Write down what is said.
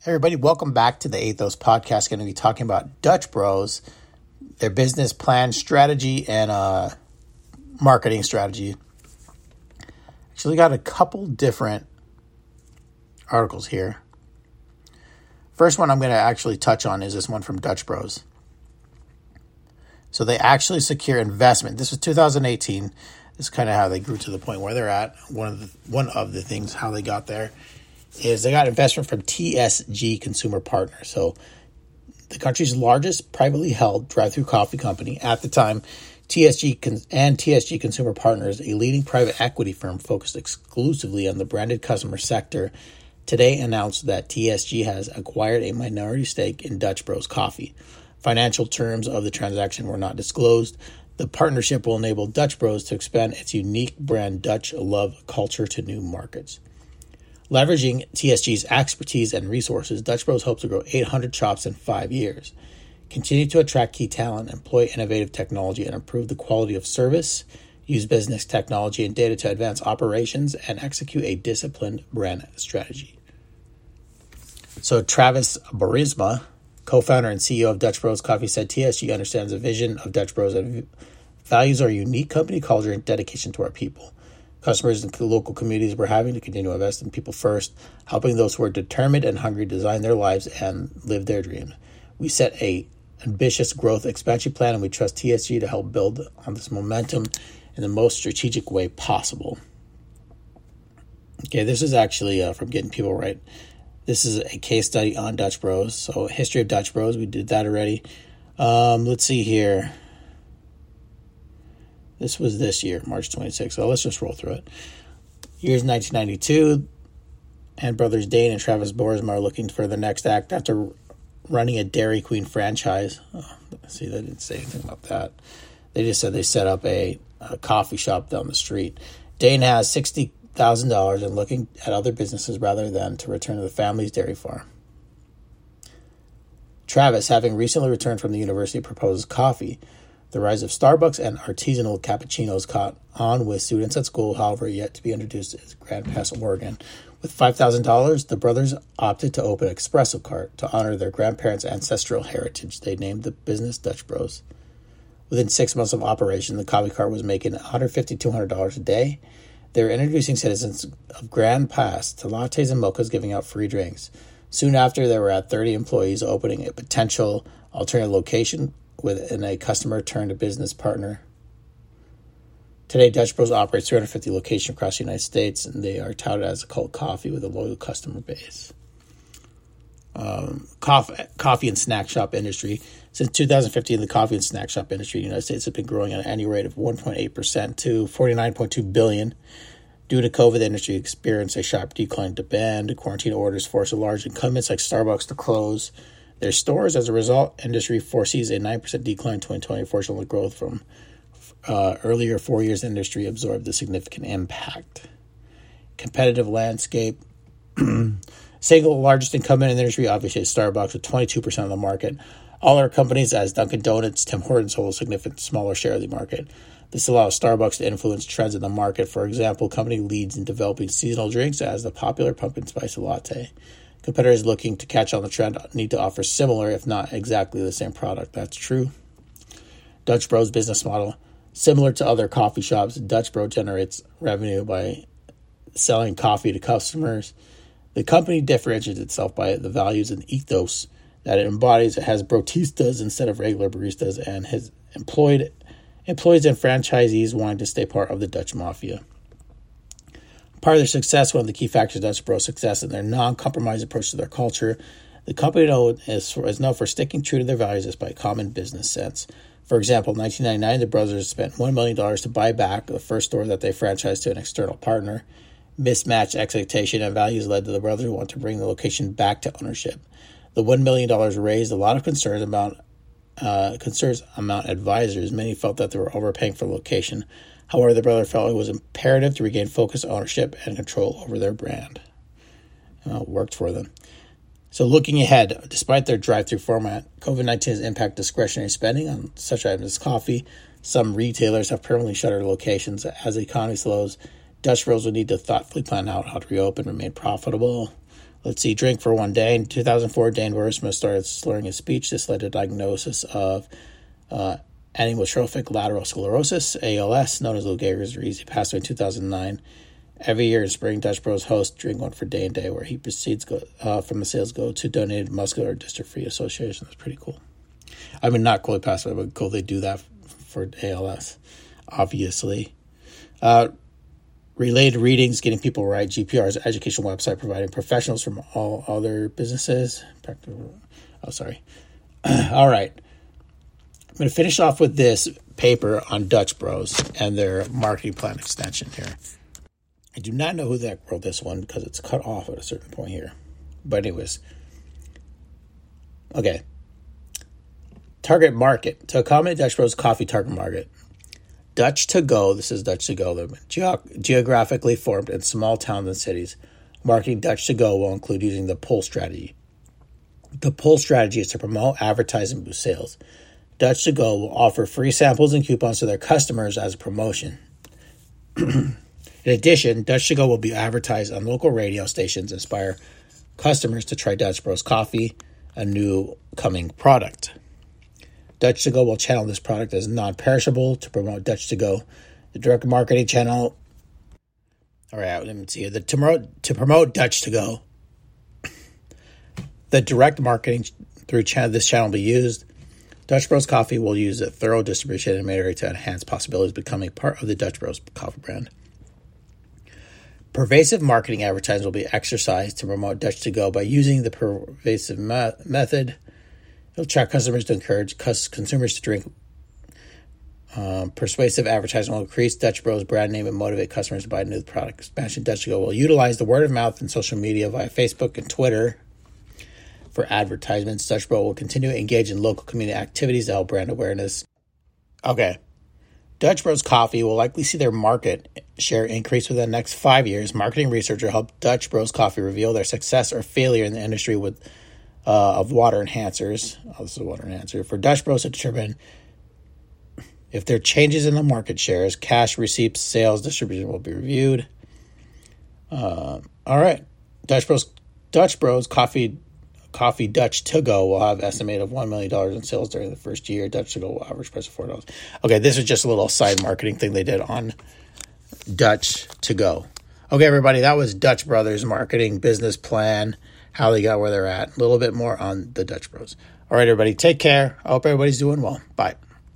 Hey everybody, welcome back to the Athos podcast. Going to be talking about Dutch Bros, their business plan, strategy, and uh, marketing strategy. Actually, got a couple different articles here. First one I'm going to actually touch on is this one from Dutch Bros. So they actually secure investment. This was 2018. This is kind of how they grew to the point where they're at. One of the one of the things how they got there is they got investment from TSG Consumer Partners. So the country's largest privately held drive-through coffee company at the time, TSG and TSG Consumer Partners, a leading private equity firm focused exclusively on the branded customer sector, today announced that TSG has acquired a minority stake in Dutch Bros Coffee. Financial terms of the transaction were not disclosed. The partnership will enable Dutch Bros to expand its unique brand Dutch Love culture to new markets. Leveraging TSG's expertise and resources, Dutch Bros hopes to grow 800 shops in five years, continue to attract key talent, employ innovative technology, and improve the quality of service, use business technology and data to advance operations, and execute a disciplined brand strategy. So, Travis Boersma, co founder and CEO of Dutch Bros Coffee, said TSG understands the vision of Dutch Bros and values our unique company culture and dedication to our people customers and local communities we're having to continue to invest in people first, helping those who are determined and hungry design their lives and live their dreams. We set a ambitious growth expansion plan and we trust TSG to help build on this momentum in the most strategic way possible. Okay, this is actually uh, from Getting People Right. This is a case study on Dutch Bros. So, history of Dutch Bros. We did that already. Um, let's see here. This was this year, March 26th. So let's just roll through it. Year's 1992, and brothers Dane and Travis Boersma are looking for the next act after running a Dairy Queen franchise. Oh, see, they didn't say anything about that. They just said they set up a, a coffee shop down the street. Dane has sixty thousand dollars and looking at other businesses rather than to return to the family's dairy farm. Travis, having recently returned from the university, proposes coffee the rise of Starbucks and artisanal cappuccinos caught on with students at school, however, yet to be introduced as Grants Pass, Oregon. With $5,000, the brothers opted to open an espresso cart to honor their grandparents' ancestral heritage. They named the business Dutch Bros. Within six months of operation, the coffee cart was making $150 $200 a day. They were introducing citizens of Grants Pass to lattes and mochas, giving out free drinks. Soon after, they were at 30 employees opening a potential alternative location within a customer turned a business partner. Today, Dutch Bros operates 350 locations across the United States, and they are touted as a cult coffee with a loyal customer base. Um, coffee, coffee and snack shop industry. Since 2015, the coffee and snack shop industry in the United States has been growing at an annual rate of 1.8% to 49.2 billion. Due to COVID, the industry experienced a sharp decline in demand. Quarantine orders forced large incumbents like Starbucks to close their stores. As a result, industry foresees a 9% decline in 2020. Fortunately, growth from uh, earlier four years industry absorbed the significant impact. Competitive landscape. Single largest incumbent in the industry, obviously, is Starbucks with 22% of the market. All our companies, as Dunkin' Donuts, Tim Hortons, hold a significant smaller share of the market. This allows Starbucks to influence trends in the market. For example, company leads in developing seasonal drinks as the popular pumpkin spice latte. Competitors looking to catch on the trend need to offer similar, if not exactly the same product. That's true. Dutch Bros business model. Similar to other coffee shops, Dutch Bro generates revenue by selling coffee to customers. The company differentiates itself by the values and ethos that it embodies. It has brotistas instead of regular baristas and has employed employees and franchisees wanting to stay part of the Dutch mafia. Part of their success, one of the key factors of Dutch Bros' success, is their non-compromise approach to their culture. The company is, is known for sticking true to their values despite common business sense. For example, in 1999, the brothers spent $1 million to buy back the first store that they franchised to an external partner. Mismatched expectation and values led to the brothers want to bring the location back to ownership. The $1 million raised a lot of concerns about uh, concerns among advisors. Many felt that they were overpaying for the location. However, the brother felt it was imperative to regain focus, ownership, and control over their brand. It worked for them. So, looking ahead, despite their drive through format, COVID 19 has impacted discretionary spending on such items as coffee. Some retailers have permanently shuttered locations. As the economy slows, Dutch Bros will need to thoughtfully plan out how to reopen and remain profitable. Let's see, drink for one day. In 2004, Dan Boersma started slurring his speech. This led to diagnosis of uh, amyotrophic lateral sclerosis, ALS, known as Lou Gehrig's disease. He passed away in 2009. Every year in spring, Dutch Bros host Drink One for Day and Day, where he proceeds go, uh, from the sales go to donated muscular dystrophy association. That's pretty cool. I mean, not cool passed away, but cool they do that for ALS, obviously. Uh, related readings, getting people right. GPR is educational website providing professionals from all other businesses. Oh, sorry. all right. I'm going to finish off with this paper on Dutch Bros and their marketing plan extension here. I do not know who that wrote this one because it's cut off at a certain point here. But anyways, okay. Target market to accommodate Dutch Bros Coffee target market. Dutch to go. This is Dutch to go. They're ge- geographically formed in small towns and cities. Marketing Dutch to go will include using the pull strategy. The pull strategy is to promote, advertise, and boost sales. Dutch to go will offer free samples and coupons to their customers as a promotion. In addition, Dutch to Go will be advertised on local radio stations, to inspire customers to try Dutch Bros Coffee, a new coming product. Dutch to Go will channel this product as non perishable to promote Dutch to Go. The direct marketing channel. All right, let me see. The, to, promote, to promote Dutch to Go, the direct marketing through channel, this channel will be used. Dutch Bros Coffee will use a thorough distribution and area to enhance possibilities becoming part of the Dutch Bros Coffee brand. Pervasive marketing advertising will be exercised to promote Dutch to Go by using the pervasive me- method. It'll attract customers to encourage cus- consumers to drink. Um, persuasive advertising will increase Dutch Bros brand name and motivate customers to buy new products. Expansion Dutch to Go will utilize the word of mouth and social media via Facebook and Twitter for advertisements. Dutch Bros will continue to engage in local community activities to help brand awareness. Okay. Dutch Bros Coffee will likely see their market share increase within the next five years. Marketing researcher helped Dutch Bros Coffee reveal their success or failure in the industry with uh, of water enhancers. Oh, this is a water enhancer for Dutch Bros to determine if there are changes in the market shares. Cash receipts, sales, distribution will be reviewed. Uh, all right, Dutch Bros Dutch Bros Coffee Coffee Dutch to go will have estimated of $1 million in sales during the first year. Dutch to go will average price of $4. Okay, this is just a little side marketing thing they did on Dutch to go. Okay, everybody, that was Dutch Brothers marketing business plan, how they got where they're at. A little bit more on the Dutch Bros. All right, everybody, take care. I hope everybody's doing well. Bye.